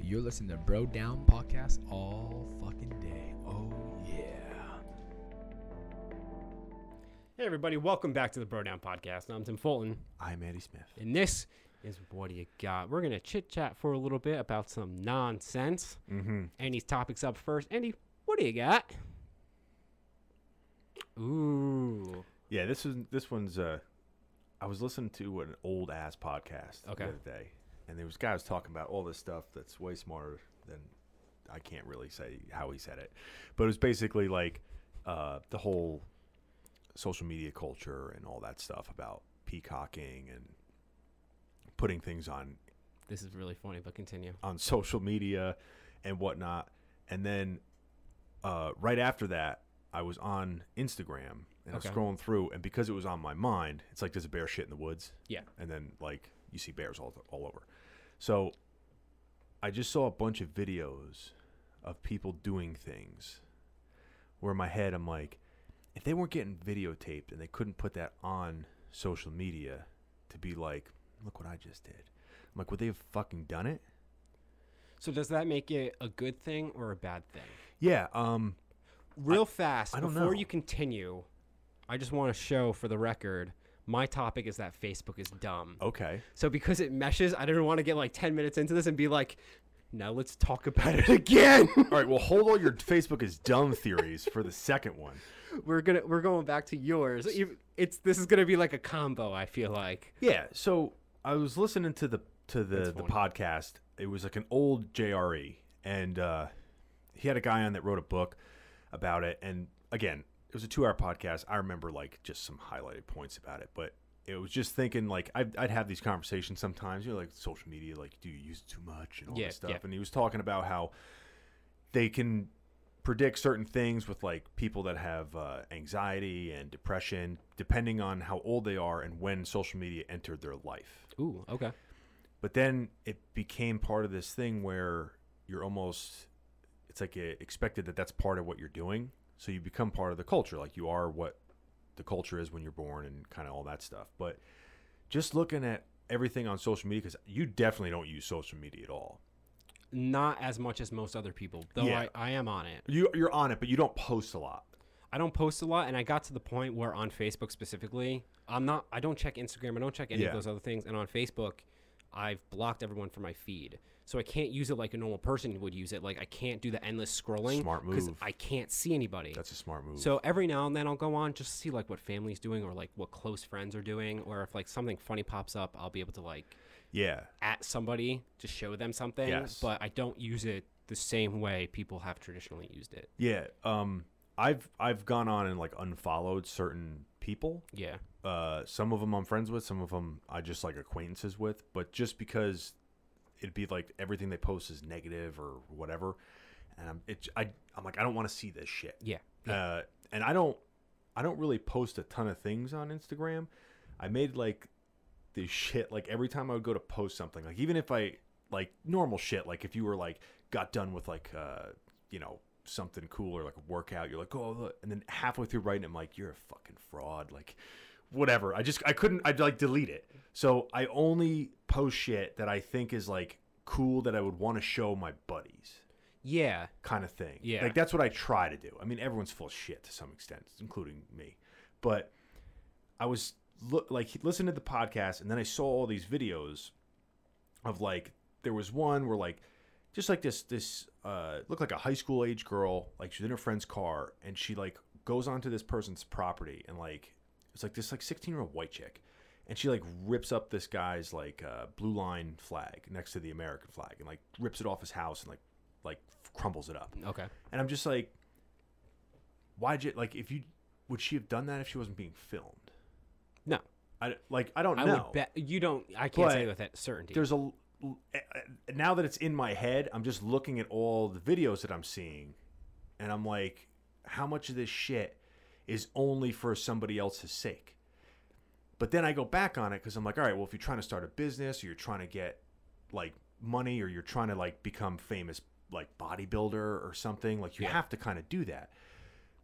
You're listening to Bro Down Podcast all fucking day. Oh, yeah. Hey, everybody, welcome back to the Bro Down Podcast. I'm Tim Fulton, I'm Andy Smith. and this is What Do You Got? We're going to chit chat for a little bit about some nonsense. Mm-hmm. Andy's topics up first. Andy, what do you got? Ooh. Yeah, this is this one's. Uh, I was listening to an old ass podcast Okay. the other day, and there was guys talking about all this stuff that's way smarter than I can't really say how he said it, but it was basically like uh, the whole social media culture and all that stuff about peacocking and putting things on This is really funny, but continue. on social media and whatnot. And then uh, right after that, I was on Instagram and I was scrolling through, and because it was on my mind, it's like there's a bear shit in the woods, Yeah. and then like you see bears all all over. So I just saw a bunch of videos of people doing things. Where in my head I'm like, if they weren't getting videotaped and they couldn't put that on social media to be like, look what I just did. I'm like, would they have fucking done it? So, does that make it a good thing or a bad thing? Yeah. Um. Real fast, I before know. you continue, I just want to show for the record my topic is that Facebook is dumb. Okay. So because it meshes, I didn't want to get like 10 minutes into this and be like, now let's talk about it again. All right. Well, hold all your Facebook is dumb theories for the second one. we're gonna we're going back to yours. It's this is gonna be like a combo. I feel like. Yeah. So I was listening to the to the the podcast. It was like an old JRE, and uh, he had a guy on that wrote a book about it. And again, it was a two hour podcast. I remember like just some highlighted points about it, but it was just thinking like I'd, I'd have these conversations sometimes. You know, like social media, like do you use it too much and all Yeah, this stuff. yeah. And he was talking about how they can predict certain things with like people that have uh, anxiety and depression, depending on how old they are and when social media entered their life. Ooh, okay. But then it became part of this thing where you're almost, it's like uh expected that that's part of what you're doing. So you become part of the culture, like you are what the culture is when you're born and kind of all that stuff. But just looking at everything on social media, because you definitely don't use social media at all. Not as much as most other people, though. Yeah. I, I am on it. You, you're on it, but you don't post a lot. I don't post a lot, and I got to the point where on Facebook specifically, I'm not. I don't check Instagram. I don't check any Yeah. of those other things. And on Facebook, I've blocked everyone from my feed, so I can't use it like a normal person would use it. Like I can't do the endless scrolling Smart move. Because I can't see anybody. That's a smart move. So every now and then I'll go on just to see like what family's doing or like what close friends are doing, or if like something funny pops up, I'll be able to like yeah, at somebody to show them something. Yes. But I don't use it the same way people have traditionally used it. yeah. Um, I've I've gone on and like unfollowed certain people. Yeah. Uh, some of them I'm friends with, some of them I just like acquaintances with. But just because it'd be like everything they post is negative or whatever, and I'm it, I I'm like I don't want to see this shit. Yeah. Uh, and I don't I don't really post a ton of things on Instagram. I made like this shit like every time I would go to post something, like even if I like normal shit, like if you were like got done with like uh you know something cool or like a workout, you're like oh, look," and then halfway through writing, it, I'm like you're a fucking fraud, like whatever. I just I couldn't I'd like delete it. So I only post shit that I think is like cool that I would want to show my buddies Yeah. kind of thing. Yeah. Like that's what I try to do. I mean, everyone's full of shit to some extent, including me. But I was look like listening to the podcast, and then I saw all these videos of like there was one where like just like this this uh looked like a high school age girl, like she's in her friend's car, and she like goes onto this person's property and like it's like this like sixteen year old white chick. And she like rips up this guy's like uh, blue line flag next to the American flag, and like rips it off his house and like like crumbles it up. Okay. And I'm just like, why'd you like if you would she have done that if she wasn't being filmed? No. I like I don't I know. would bet you don't. I can't say with that certainty. There's a now that it's in my head, I'm just looking at all the videos that I'm seeing, and I'm like, how much of this shit is only for somebody else's sake? But then I go back on it because I'm like, all right, well, if you're trying to start a business or you're trying to get like money or you're trying to like become famous like bodybuilder or something, like you Yeah. have to kind of do that.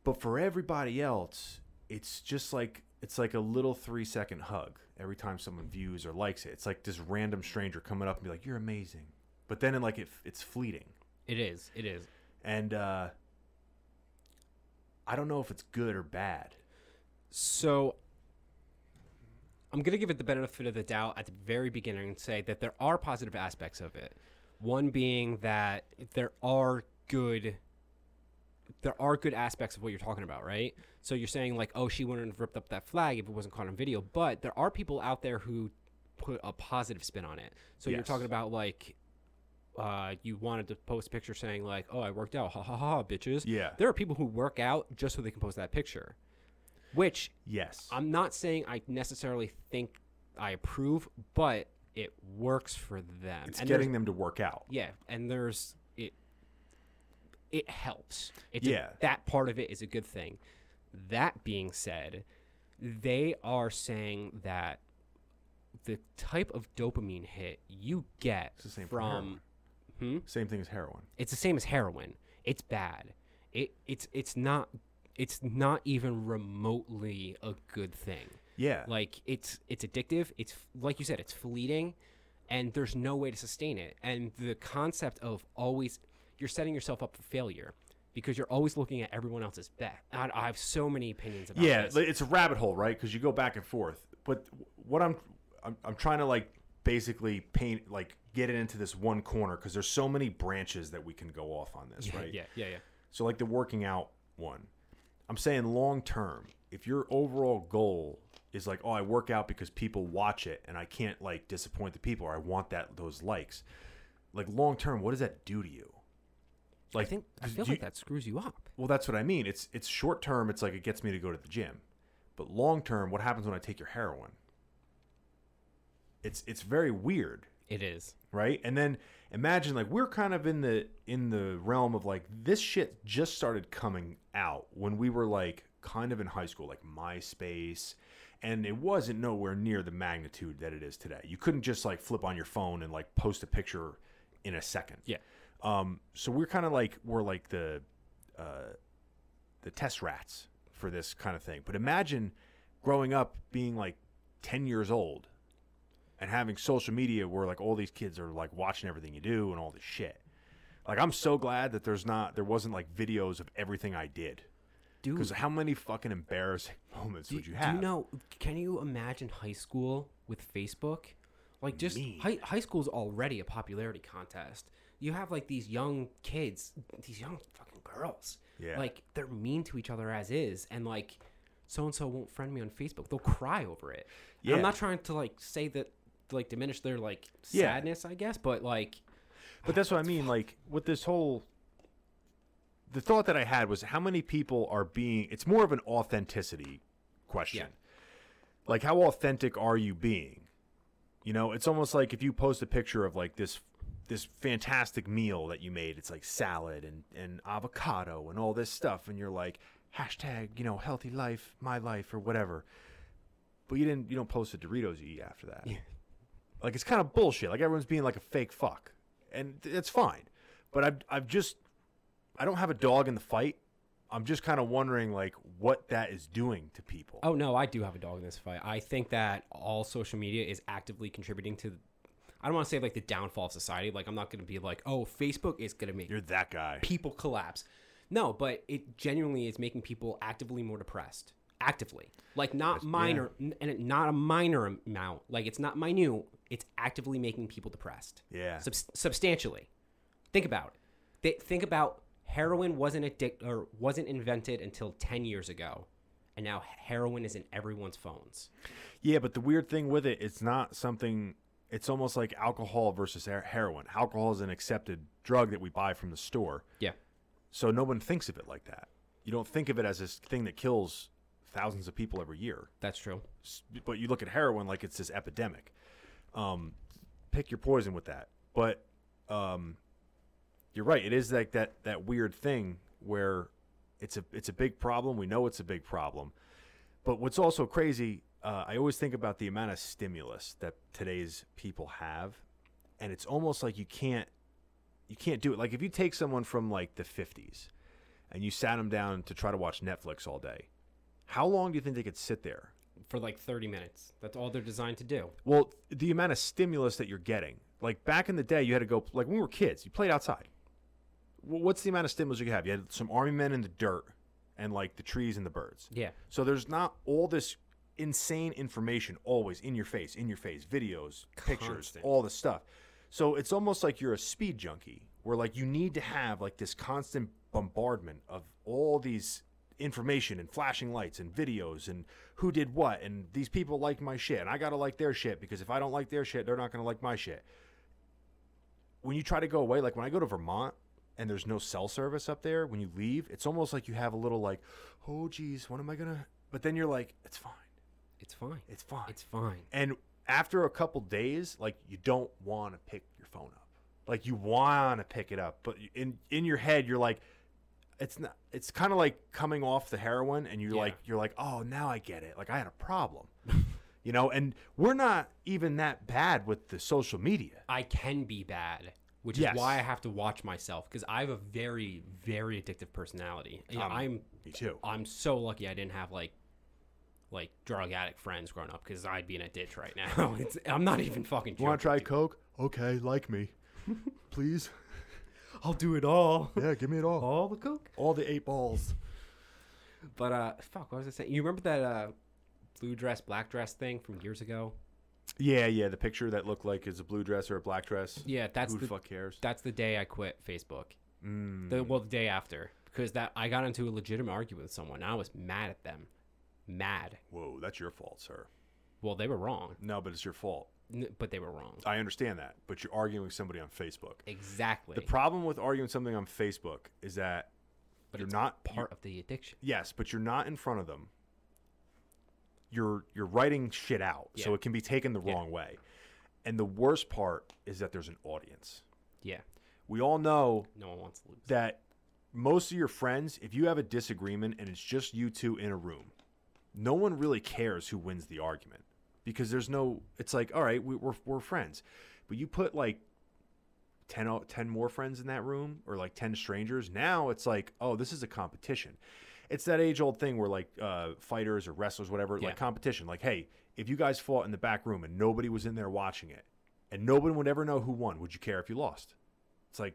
But for everybody else, it's just like it's like a little three second hug every time someone views or likes it. It's like this random stranger coming up and be like, "You're amazing," but then in like it, it's fleeting, It is. It is. and uh, I don't know if it's good or bad. So I'm going to give it the benefit of the doubt at the very beginning and say that there are positive aspects of it. One being that there are good there are good aspects of what you're talking about, right? So you're saying like, oh, she wouldn't have ripped up that flag if it wasn't caught on video, but there are people out there who put a positive spin on it. So you're talking about like uh, you wanted to post a picture saying like, "Oh, I worked out, ha ha ha, bitches." Yeah. There are people who work out just so they can post that picture, which Yes. I'm not saying I necessarily think I approve, but it works for them. it's and getting them to work out. yeah, and there's it. It helps. It's a- Yeah. that part of it is a good thing. That being said, they are saying that the type of dopamine hit you get It's the same from hmm? Same thing as heroin. it's the same as heroin. It's bad. It it's it's not it's not even remotely a good thing. Yeah. Like it's it's addictive. It's like you said, it's fleeting, and there's no way to sustain it. And the concept of always you're setting yourself up for failure because you're always looking at everyone else's bet. I, I have so many opinions about yeah, this. it's a rabbit hole, right? Because you go back and forth. But what I'm, I'm, I'm trying to like basically paint, like get it into this one corner because there's so many branches that we can go off on this, yeah, right? yeah, yeah, yeah. So like the working out one, I'm saying long term, if your overall goal is like, oh, I work out because people watch it and I can't like disappoint the people or I want that those likes. Like long term, what does that do to you? I think I feel you- like that screws you up. Well, that's what I mean. It's it's short term. It's like it gets me to go to the gym, but long term, what happens when I take your heroin? It's it's very weird, It is. right? And then imagine like we're kind of in the in the realm of like this shit just started coming out when we were like kind of in high school, like MySpace, and it wasn't nowhere near the magnitude that it is today. You couldn't just like flip on your phone and like post a picture in a second. Yeah. Um, so we're kind of like we're like the uh, the test rats for this kind of thing. But imagine growing up being like ten years old and having social media where like all these kids are like watching everything you do and all this shit. Like I'm so glad that there's not there wasn't like videos of everything I did. Dude, Because how many fucking embarrassing moments do, would you have? do you know? Can you imagine high school with Facebook? Like just Mean. high high school's already a popularity contest. You have like these young kids, these young fucking girls. Yeah. Like they're mean to each other as is, and like so and so won't friend me on Facebook. They'll cry over it. And Yeah. I'm not trying to like say that like diminish their like Yeah. sadness, I guess, but like But that's what I mean. Like with this whole, the thought that I had was how many people are being. It's more of an authenticity question. Like how authentic are you being? You know, it's almost like if you post a picture of like this this fantastic meal that you made. It's like salad and and avocado and all this stuff, and you're like hashtag you know healthy life, my life, or whatever. But you didn't. You don't post the Doritos you eat after that. Yeah. Like it's kind of bullshit. Like everyone's being like a fake fuck, and it's fine. But I've I've just I don't have a dog in the fight. I'm just kind of wondering like what that is doing to people. Oh no, I do have a dog in this fight. I think that all social media is actively contributing to. I don't want to say like the downfall of society. Like I'm not going to be like, oh, Facebook is going to make You're that guy. people collapse. No, but it genuinely is making people actively more depressed. Actively, like not minor, n- and not a minor amount. Like it's not minute. It's actively making people depressed. Yeah. Subs- substantially. Think about it. Th- think about heroin wasn't addic- or wasn't invented until 10 years ago and now heroin is in everyone's phones Yeah, but the weird thing with it, it's not something. It's almost like alcohol versus heroin. Alcohol is an accepted drug that we buy from the store, yeah so no one thinks of it like that. You don't think of it as this thing that kills thousands of people every year. that's true But you look at heroin like it's this epidemic. Um, pick your poison with that. But um, you're right. It is like that that weird thing where it's a it's a big problem. We know it's a big problem. But what's also crazy, uh, I always think about the amount of stimulus that today's people have, and it's almost like you can't you can't do it. Like if you take someone from like the 50s and you sat them down to try to watch Netflix all day, how long do you think they could sit there? For like 30 minutes that's all they're designed to do Well, the amount of stimulus that you're getting, Like back in the day, you had to go like when we were kids. You played outside. Wh- What's the amount of stimulus you could have? You had some army men in the dirt and like the trees and the birds. Yeah. So there's not all this insane information always in your face, in your face, videos, pictures, Constant. all the stuff. So it's almost like you're a speed junkie where like you need to have like this constant bombardment of all these information and flashing lights and videos and who did what and these people like my shit and I got to like their shit because if I don't like their shit, they're not to like my shit. When you try to go away, like when I go to Vermont and there's no cell service up there, when you leave, it's almost like you have a little like, oh geez, what am I gonna? But then you're like, it's fine, It's fine. it's fine. It's fine. and after a couple days, like you don't want to pick your phone up, like you want to pick it up, but in in your head you're like, it's not. It's kind of like coming off the heroin, and you're Yeah. like, you're like, oh, now I get it. Like I had a problem, you know. And we're not even that bad with the social media. I can be bad, which Yes. is why I have to watch myself because I have a very, very addictive personality. Um, I'm Me too. I'm so lucky I didn't have like like drug addict friends growing up because I'd be in a ditch right now. it's, I'm not even fucking. You want to try dude. coke? Okay, like me, please. I'll do it all. Yeah, give me it all. all the coke. All the eight balls. But uh, fuck, what was I saying? You remember that uh, blue dress, black dress thing from years ago? Yeah, yeah. The picture that looked like is a blue dress or a black dress. Yeah, that's Who the fuck cares? that's the day I quit Facebook. Mm. The well, the day after because that I got into a legitimate argument with someone. And I was mad at them, mad. Whoa, that's your fault, sir. Well, they were wrong, No, but it's your fault. But they were wrong. I understand that, but you're arguing with somebody on Facebook. Exactly. The problem with arguing something on Facebook is that but you're not part of the addiction. Yes, but you're not in front of them. You're you're writing shit out, so it can be taken the Yeah. wrong way. And the worst part is that there's an audience. Yeah, We all know no one wants to lose. that most of your friends, if you have a disagreement and it's just you two in a room, no one really cares who wins the argument because there's no. It's like, all right, we, we're we're friends, but you put like 10, o- 10 more friends in that room or like 10 strangers now it's like oh this is a competition it's that age old thing where like uh, fighters or wrestlers whatever Yeah. like competition like hey if you guys fought in the back room and nobody was in there watching it and nobody would ever know who won would you care if you lost it's like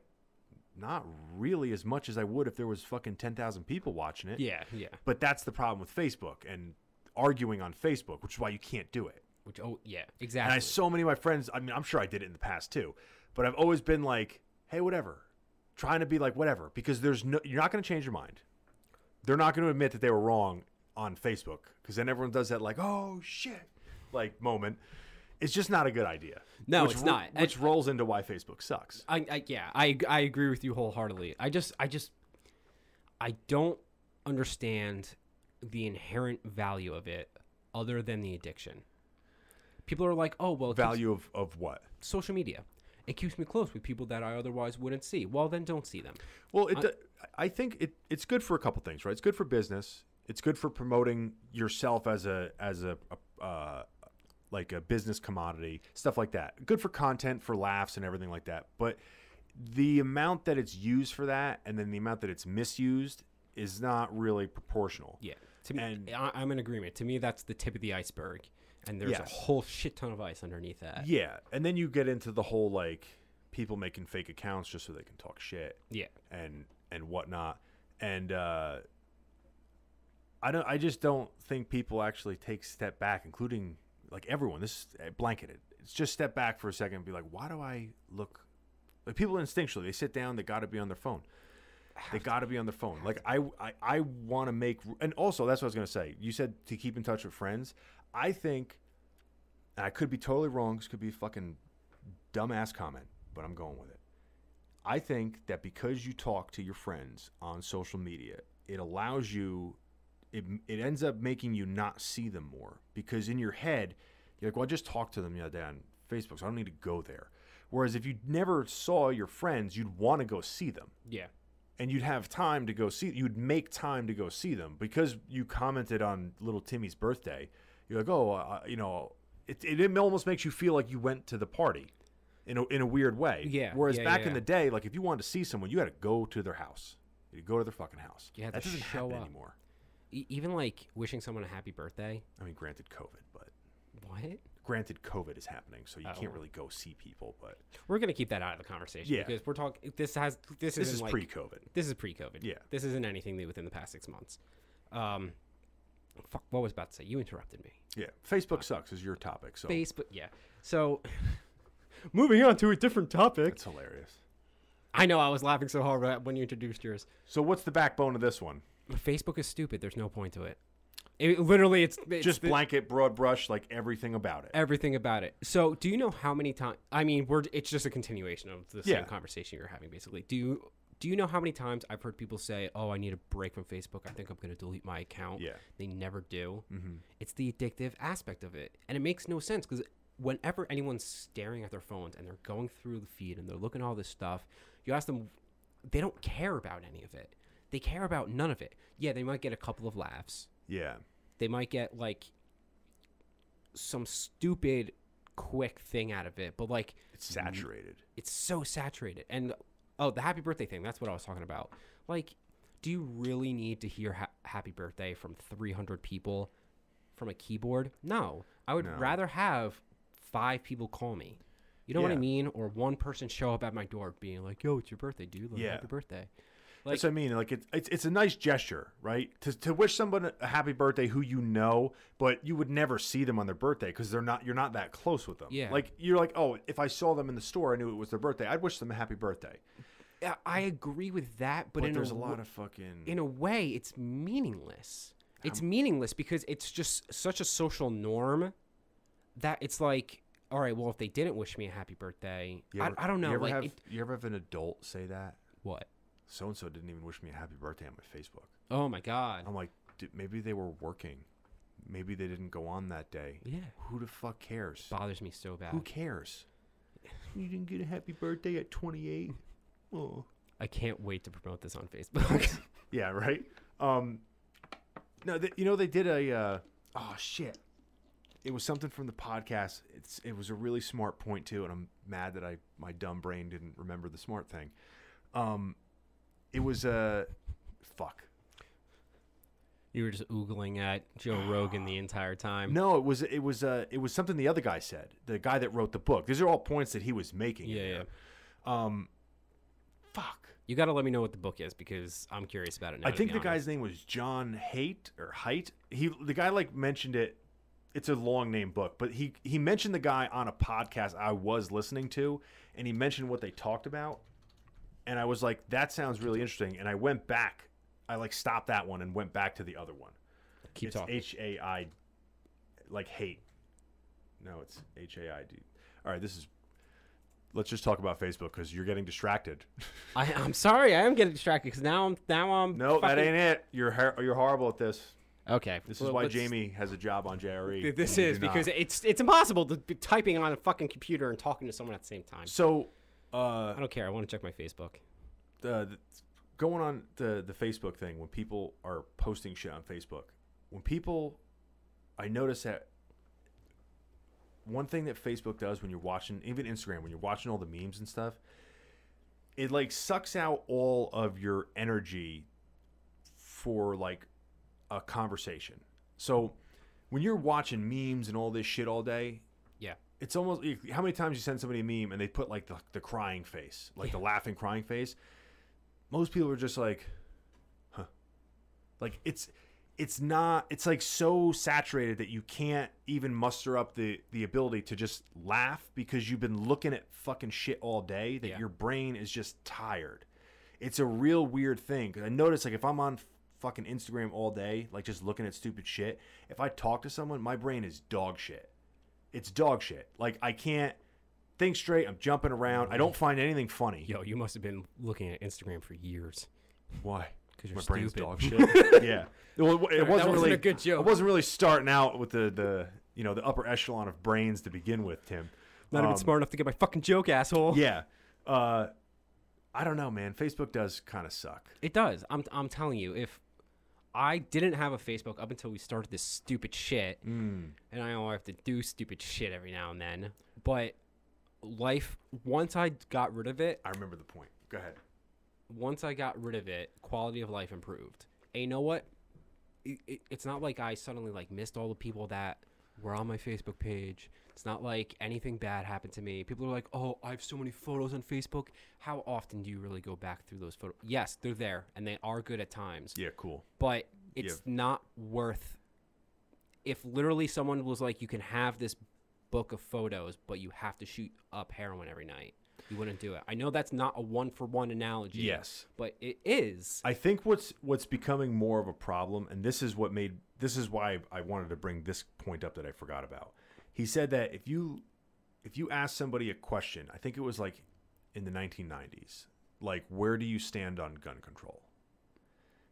not really as much as i would if there was fucking 10,000 people watching it Yeah, yeah. but that's the problem with facebook and arguing on facebook which is why you can't do it Which oh yeah, and exactly. I so many of my friends, I mean, I'm sure I did it in the past too, but I've always been like, hey, whatever. Trying to be like, whatever, because there's no, you're not going to change your mind. They're not going to admit that they were wrong on Facebook, because then everyone does that, like, oh, shit, like moment. It's just not a good idea. No, Which it's not. Which rolls into why Facebook sucks. I, I yeah, I I agree with you wholeheartedly. I just I just I don't understand the inherent value of it other than the addiction. People are like, "Oh, well, Value of, of what? social media. It keeps me close with people that I otherwise wouldn't see." Well, then don't see them. Well, it, I think it, it's good for a couple things, right? It's good for business. It's good for promoting yourself as a as a, a uh, like a business commodity, stuff like that. Good for content, for laughs, and everything like that. But the amount that it's used for that, and then the amount that it's misused, is not really proportional. Yeah. To me, And- I, I'm in agreement. To me, that's the tip of the iceberg, and there's a whole shit ton of ice underneath that. Yeah, and then you get into the whole like people making fake accounts just so they can talk shit. Yeah. and and whatnot. And uh, I don't. I just don't think people actually take step back, including like everyone. This is uh, blanketed. It's just step back for a second and be like, why do I look? Like people instinctually, they sit down. They got to be on their phone. They got to be on their phone. Like I, I, I want to make. And also, that's what I was gonna say. You said to keep in touch with friends. I think. And I could be totally wrong. This could be a fucking dumbass comment, but I'm going with it. I think that because you talk to your friends on social media, it allows you, it, it ends up making you not see them more because in your head, you're like, well, I just talked to them the other day on Facebook, so I don't need to go there. Whereas if you never saw your friends, you'd want to go see them Yeah. And you'd have time to go see, you'd make time to go see them because you commented on little Timmy's birthday. You're like, oh, uh, you know, it, it almost makes you feel like you went to the party in a, in a weird way. Yeah, Whereas yeah, back yeah. in the day, like if you wanted to see someone, you had to go to their house. You go to their fucking house. You had that to doesn't show happen up. anymore. E- even like wishing someone a happy birthday. I mean, granted, COVID, but What? Granted, COVID is happening, so you Oh. can't really go see people. But We're gonna keep that out of the conversation Yeah. because we're talking. This has this, this is like, pre-COVID. This is pre-COVID. Yeah. This isn't anything new within the past six months. Um, fuck. What was I about to say? You interrupted me. Yeah, Facebook sucks is your topic. So Facebook. Yeah. So, moving on to a different topic. it's hilarious. I know I was laughing so hard when you introduced yours. So what's the backbone of this one? Facebook is stupid. There's no point to it. It literally, it's, it's Just the- blanket, broad brush, like everything about it. everything about it. So, do you know how many times? I mean, we're it's just a continuation of the same Yeah. conversation you're having, basically. Do you do you know how many times I've heard people say, "Oh, I need a break from Facebook. I think I'm going to delete my account." Yeah. They never do. Mm-hmm. It's the addictive aspect of it, and it makes no sense because whenever anyone's staring at their phones and they're going through the feed and they're looking at all this stuff, you ask them, they don't care about any of it. They care about none of it. Yeah, they might get a couple of laughs Yeah. They might get like some stupid quick thing out of it but like It's saturated. it's so saturated. And oh the happy birthday thing that's what i was talking about. Like do you really need to hear ha- happy birthday from 300 people from a keyboard? No. I would No. rather have five people call me. You know what i mean? Or one person show up at my door being like yo it's your birthday dude. Like, Yeah. happy birthday like That's what I mean. Like it's it's it's a nice gesture, right? To to wish someone a happy birthday who you know, but you would never see them on their birthday because they're not you're not that close with them. Yeah. Like you're like, oh, if I saw them in the store, I knew it was their birthday. I'd wish them a happy birthday. yeah, i agree with that but, But, in there's a, a, lot of fucking. in a way it's meaningless it's meaningless because it's just such a social norm that it's like all right well if they didn't wish me a happy birthday You I, ever- I don't know You ever like have it- you ever have an adult say that? what So and so didn't even wish me a happy birthday on my Facebook. oh my god I'm like, maybe they were working. Maybe they didn't go on that day. yeah Who the fuck cares? bothers me so bad Who cares? You didn't get a happy birthday at 28. Oh. i can't wait to promote this on facebook Yeah, right. Um, no, th- you know they did a. Uh, oh shit! It was something from the podcast. It's it was a really smart point too, and I'm mad that I my dumb brain didn't remember the smart thing. Um, it was a uh, fuck. you were just oogling at joe rogan the entire time No, it was it was uh, it was something the other guy said. The guy that wrote the book. These are all points that he was making. in Yeah. Um, fuck. you gotta let me know what the book is because i'm curious about it now I think the honest. guy's name was John Haight or Height. He the guy like mentioned it. It's a long name book, but he he mentioned the guy on a podcast I was listening to, and he mentioned what they talked about, and I was like, that sounds really interesting. And I went back, I like stopped that one and went back to the other one. keep it's talking H A I, like hate. No, it's H A I D. All right, this is. Let's just talk about Facebook because you're getting distracted. I, i'm sorry i am getting distracted because now i'm now i'm no, that fucking- ain't it. You're you're horrible at this. okay This well, is why let's- Jamie has a job on JRE. This is not. because it's it's impossible to be typing on a fucking computer and talking to someone at the same time. so uh, I don't care. I want to check my Facebook. the, the going on the the Facebook thing when people are posting shit on Facebook, when people, I notice that one thing that Facebook does when you're watching, even Instagram, when you're watching all the memes and stuff, it like sucks out all of your energy for like a conversation. So when you're watching memes and all this shit all day, Yeah. It's almost how many times you send somebody a meme and they put like the, the crying face, like the laughing crying face. Most people are just like, huh. Like it's it's not it's like so saturated that you can't even muster up the the ability to just laugh because you've been looking at fucking shit all day that Yeah. your brain is just tired. It's a real weird thing 'cause I notice like if I'm on fucking Instagram all day, like just looking at stupid shit, if I talk to someone, my brain is dog shit. It's dog shit. Like I can't think straight. I'm jumping around. I don't find anything funny. Yo, you must have been looking at Instagram for years. Why? 'Cause you're my brain's stupid. dog shit. yeah. Well, it, it That wasn't wasn't really a good joke. I wasn't really starting out with the the you know the upper echelon of brains to begin with, Tim. Not Um, even smart enough to get my fucking joke, asshole. Yeah. Uh, I don't know, man. Facebook does kind of suck. It does. I'm I'm telling you, if I didn't have a Facebook up until we started this stupid shit, Mm. and I know I have to do stupid shit every now and then, but life once I got rid of it, I remember the point. Go ahead. once I got rid of it, quality of life improved. And you know what? It, it, it's not like I suddenly like missed all the people that were on my Facebook page It's not like anything bad happened to me. People are like, "Oh, I have so many photos on Facebook." How often do you really go back through those photos? Yes, they're there and they are good at times, Yeah, cool. but it's not worth if literally someone was like, "You can have this book of photos, but you have to shoot up heroin every night." You wouldn't do it. I know that's not a one for one analogy. Yes. But it is. I think what's what's becoming more of a problem, and this is what made this is why I wanted to bring this point up that I forgot about. He said that if you if you ask somebody a question, I think it was like in the 1990s, like where do you stand on gun control?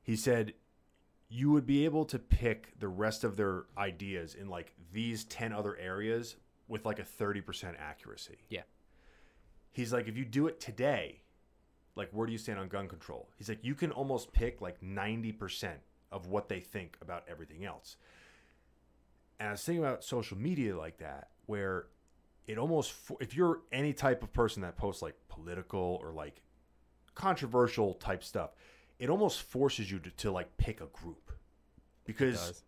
He said you would be able to pick the rest of their ideas in like these 10 other areas with like a 30% accuracy. Yeah. He's like if you do it today, like where do you stand on gun control? He's like you can almost pick like 90% of what they think about everything else. And I was thinking about social media like that, where it almost, if you're any type of person that posts like political or like controversial type stuff, it almost forces you to, to like pick a group because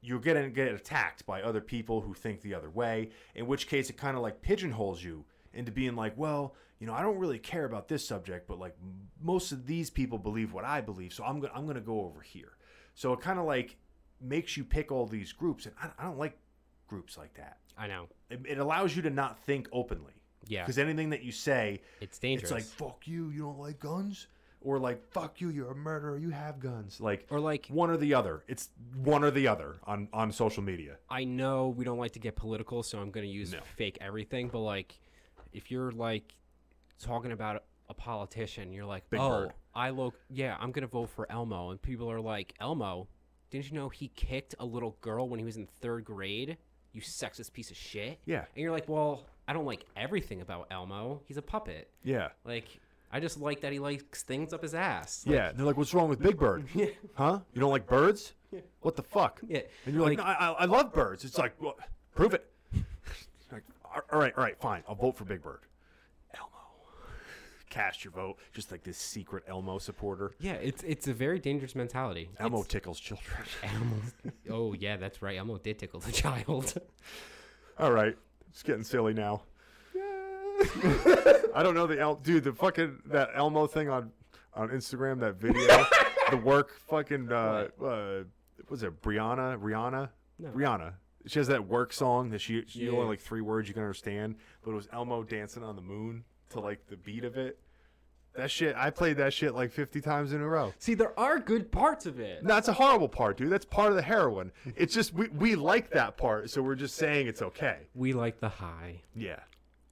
you're gonna get attacked by other people who think the other way. In which case, it kind of like pigeonholes you into being like, well, you know, I don't really care about this subject, but like most of these people believe what I believe, so I'm gonna I'm gonna go over here. So it kind of like makes you pick all these groups, and I, I don't like groups like that. I know. It, it allows you to not think openly. Yeah. Because anything that you say, It's dangerous. it's like fuck you, you don't like guns, or like fuck you, you're a murderer, you have guns. Like or like one or the other. It's one or the other on on social media. I know we don't like to get political, so I'm going to use No. fake everything. But like, if you're like talking about a politician, you're like, Big oh, Bird. I look, yeah, I'm going to vote for Elmo, and people are like, Elmo, didn't you know he kicked a little girl when he was in third grade? You sexist piece of shit. Yeah. And you're like, well, I don't like everything about Elmo. He's a puppet. Yeah. Like, I just like that he likes things up his ass. Yeah, they're like, "What's wrong with Big Bird? Huh? You don't like birds? Yeah. What the fuck?" Yeah, and you're like, like- "No, I, I I love birds." It's like, well, prove it. like, all right, all right, fine. I'll vote for Big Bird. Cast your vote. Just like this secret Elmo supporter. Yeah, it's it's a very dangerous mentality. Elmo It's- tickles children. Elmo. oh yeah, that's right. Elmo did tickle the child. all right, it's getting silly now. I don't know the El dude. The fucking that Elmo thing on on Instagram. That video, the work fucking uh, uh was it Brianna? Rihanna? No. Rihanna. She has that work song that she she Yeah. only like three words you can understand, but it was Elmo dancing on the moon to like the beat of it. That shit, I played that shit like 50 times in a row. See, there are good parts of it. No, that's a horrible part, dude. That's part of the heroin. It's just we, we like that part, so we're just saying it's okay. We like the high. Yeah.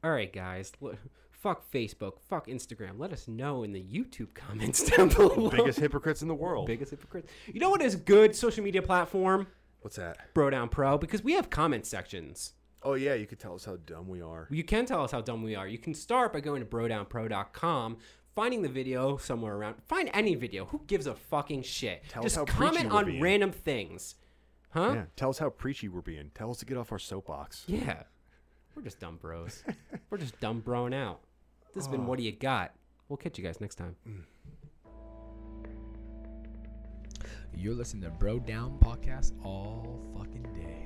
All right, guys. L- fuck Facebook. Fuck Instagram. Let us know in the YouTube comments down below. Biggest hypocrites in the world. biggest hypocrites. You know what is good social media platform? What's that? Bro Down Pro because we have comment sections. Oh yeah, you could tell us how dumb we are. You can tell us how dumb we are. You can start by going to brodownpro.com, finding the video somewhere around. Find any video. Who gives a fucking shit? Tell us Just how preachy comment we're on being. random things. Huh? Yeah, tell us how preachy we're being. Tell us to get off our soapbox. Yeah. We're just dumb bros. We're just dumb broing out. This has been What Do You Got? We'll catch you guys next time. You're listening to Bro Down Podcast all fucking day. Yeah.